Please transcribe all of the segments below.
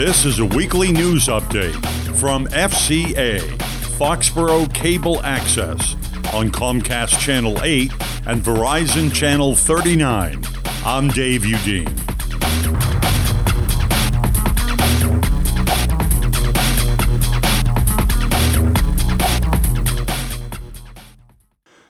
This is a weekly news update from FCA, Foxborough Cable Access, on Comcast Channel 8 and Verizon Channel 39. I'm Dave Udine.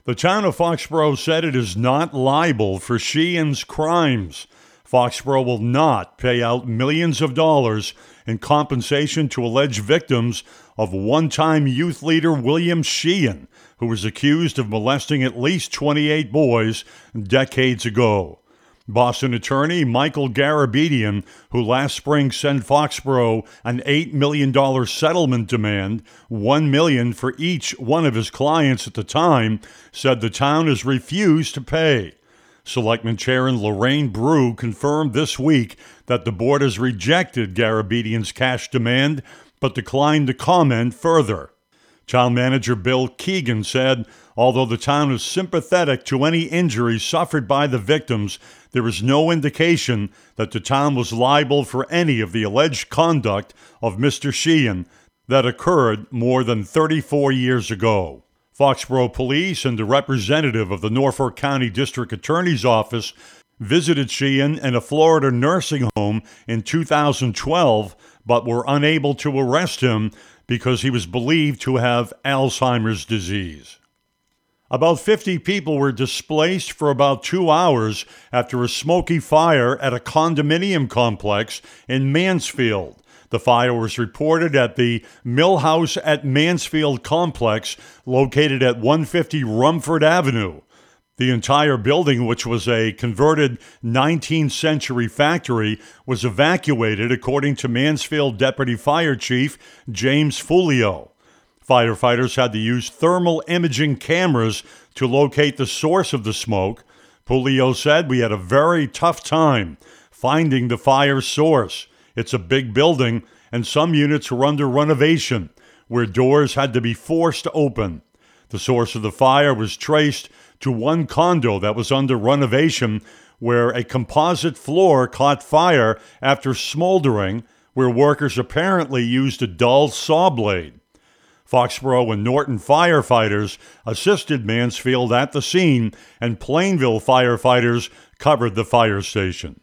The town of Foxborough said it is not liable for Sheehan's crimes. Foxborough will not pay out millions of dollars in compensation to alleged victims of one time youth leader William Sheehan, who was accused of molesting at least 28 boys decades ago. Boston attorney Mitchell Garabedian, who last spring sent Foxborough an $8 million settlement demand, 1 million for each one of his clients at the time, said the town has refused to pay. Selectman Chairman Lorraine Brue confirmed this week that the board has rejected Garabedian's cash demand but declined to comment further. Town manager Bill Keegan said, although the town is sympathetic to any injuries suffered by the victims, there is no indication that the town was liable for any of the alleged conduct of Mr. Sheehan that occurred more than 34 years ago. Foxborough Police and a representative of the Norfolk County District Attorney's Office visited Sheehan in a Florida nursing home in 2012, but were unable to arrest him because he was believed to have Alzheimer's disease. About 50 people were displaced for about two hours after a smoky fire at a condominium complex in Mansfield. The fire was reported at the Millhouse at Mansfield complex located at 150 Rumford Avenue. The entire building, which was a converted 19th century factory, was evacuated, according to Mansfield Deputy Fire Chief James Fulio. Firefighters had to use thermal imaging cameras to locate the source of the smoke. Fulio said, We had a very tough time finding the fire source. It's a big building, and some units were under renovation, where doors had to be forced open. The source of the fire was traced to one condo that was under renovation, where a composite floor caught fire after smoldering, where workers apparently used a dull saw blade. Foxborough and Norton firefighters assisted Mansfield at the scene, and Plainville firefighters covered the fire station.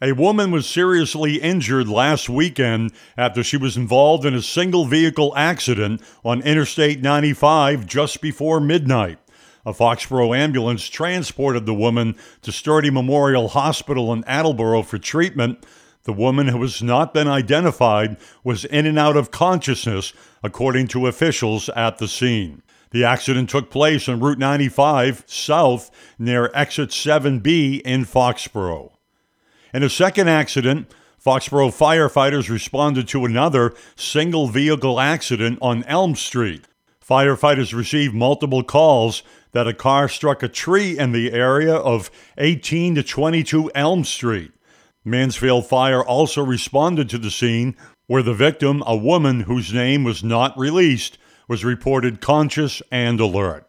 A woman was seriously injured last weekend after she was involved in a single vehicle accident on Interstate 95 just before midnight. A Foxborough ambulance transported the woman to Sturdy Memorial Hospital in Attleboro for treatment. The woman, who has not been identified, was in and out of consciousness, according to officials at the scene. The accident took place on Route 95 south near exit 7B in Foxborough. In a second accident, Foxborough firefighters responded to another single vehicle accident on Elm Street. Firefighters received multiple calls that a car struck a tree in the area of 18 to 22 Elm Street. Mansfield Fire also responded to the scene where the victim, a woman whose name was not released, was reported conscious and alert.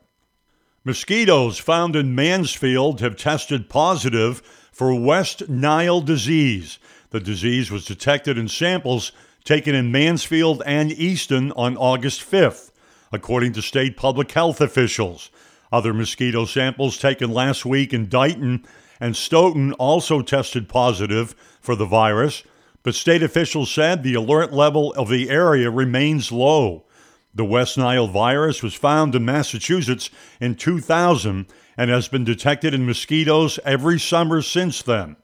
Mosquitoes found in Mansfield have tested positive for West Nile disease. The disease was detected in samples taken in Mansfield and Easton on August 5th, according to state public health officials. Other mosquito samples taken last week in Dighton and Stoughton also tested positive for the virus, but state officials said the alert level of the area remains low. The West Nile virus was found in Massachusetts in 2000 and has been detected in mosquitoes every summer since then.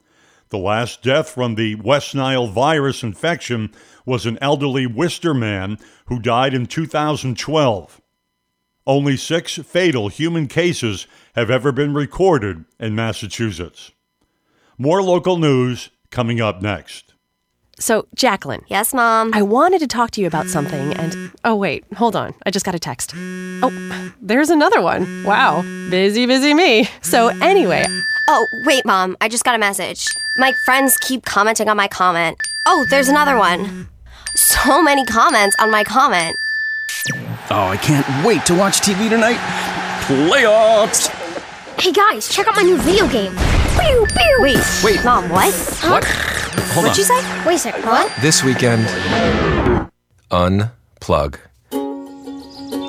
The last death from the West Nile virus infection was an elderly Worcester man who died in 2012. Only six fatal human cases have ever been recorded in Massachusetts. More local news coming up next. So, Jacqueline. Yes, Mom. I wanted to talk to you about something, and mm. oh, wait, hold on. I just got a text. Oh, there's another one. Wow. Busy, busy me. So, anyway. Oh, wait, Mom. I just got a message. My friends keep commenting on my comment. Oh, there's another one. So many comments on my comment. Oh, I can't wait to watch TV tonight. Playoffs! Hey guys, check out my new video game. Pew, pew. Wait, Wait. Mom, what? What? Hold What'd on. you say? Wait a second. What? This weekend, unplug.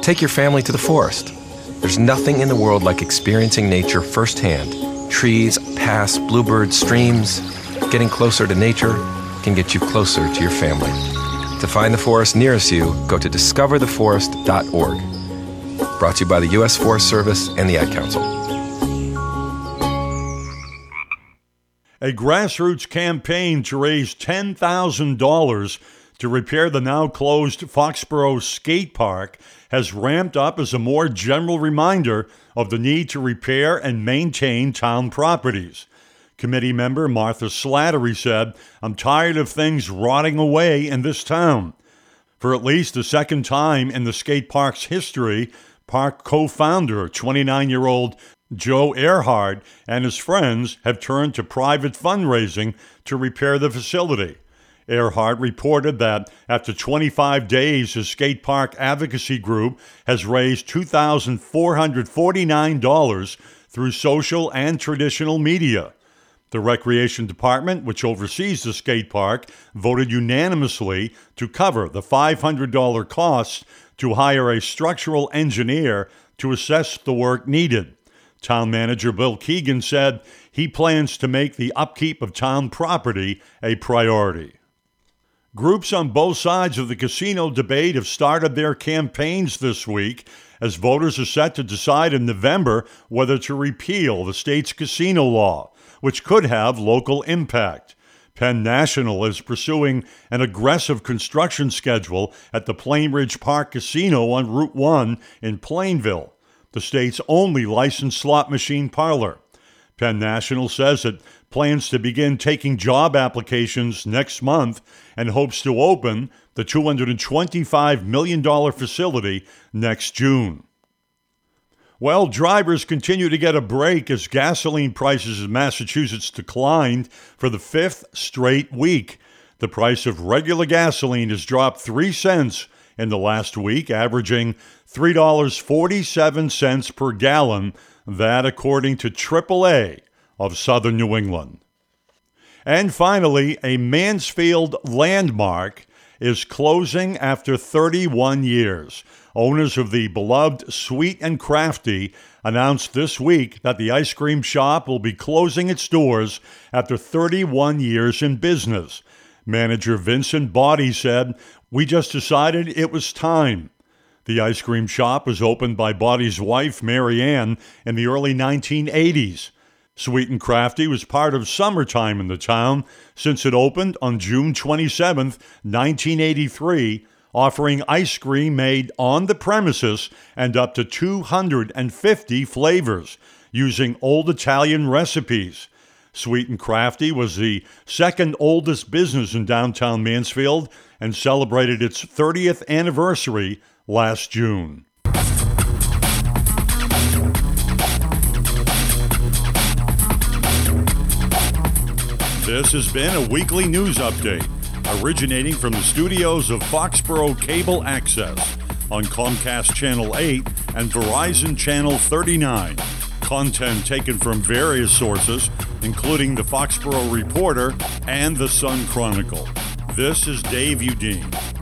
Take your family to the forest. There's nothing in the world like experiencing nature firsthand. Trees, paths, bluebirds, streams. Getting closer to nature can get you closer to your family. To find the forest nearest you, go to discovertheforest.org. Brought to you by the U.S. Forest Service and the Ad Council. A grassroots campaign to raise $10,000 to repair the now closed Foxborough skate park has ramped up as a more general reminder of the need to repair and maintain town properties. Committee member Martha Slattery said, I'm tired of things rotting away in this town. For at least the second time in the skate park's history, park co founder, 29 year old Joe Earhart, and his friends have turned to private fundraising to repair the facility. Earhart reported that after 25 days, his skate park advocacy group has raised $2,449 through social and traditional media. The Recreation Department, which oversees the skate park, voted unanimously to cover the $500 cost to hire a structural engineer to assess the work needed. Town manager Bill Keegan said he plans to make the upkeep of town property a priority. Groups on both sides of the casino debate have started their campaigns this week as voters are set to decide in November whether to repeal the state's casino law, which could have local impact. Penn National is pursuing an aggressive construction schedule at the Plainridge Park Casino on Route 1 in Plainville, the state's only licensed slot machine parlor. Penn National says it plans to begin taking job applications next month and hopes to open the $225 million facility next June. Well, drivers continue to get a break as gasoline prices in Massachusetts declined for the fifth straight week. The price of regular gasoline has dropped 3 cents in the last week, averaging $3.47 per gallon, that according to AAA of Southern New England. And finally, a Mansfield landmark is closing after 31 years. Owners of the beloved Sweet and Crafty announced this week that the ice cream shop will be closing its doors after 31 years in business. Manager Vincent Body said, We just decided it was time. The ice cream shop was opened by Body's wife, Mary Ann, in the early 1980s. Sweet and Crafty was part of summertime in the town since it opened on June 27, 1983, offering ice cream made on the premises and up to 250 flavors using old Italian recipes. Sweet and Crafty was the second oldest business in downtown Mansfield and celebrated its 30th anniversary last June. This has been a weekly news update originating from the studios of Foxborough Cable Access on Comcast Channel 8 and Verizon Channel 39. Content taken from various sources, including the Foxborough Reporter and the Sun Chronicle. This is Dave Udine.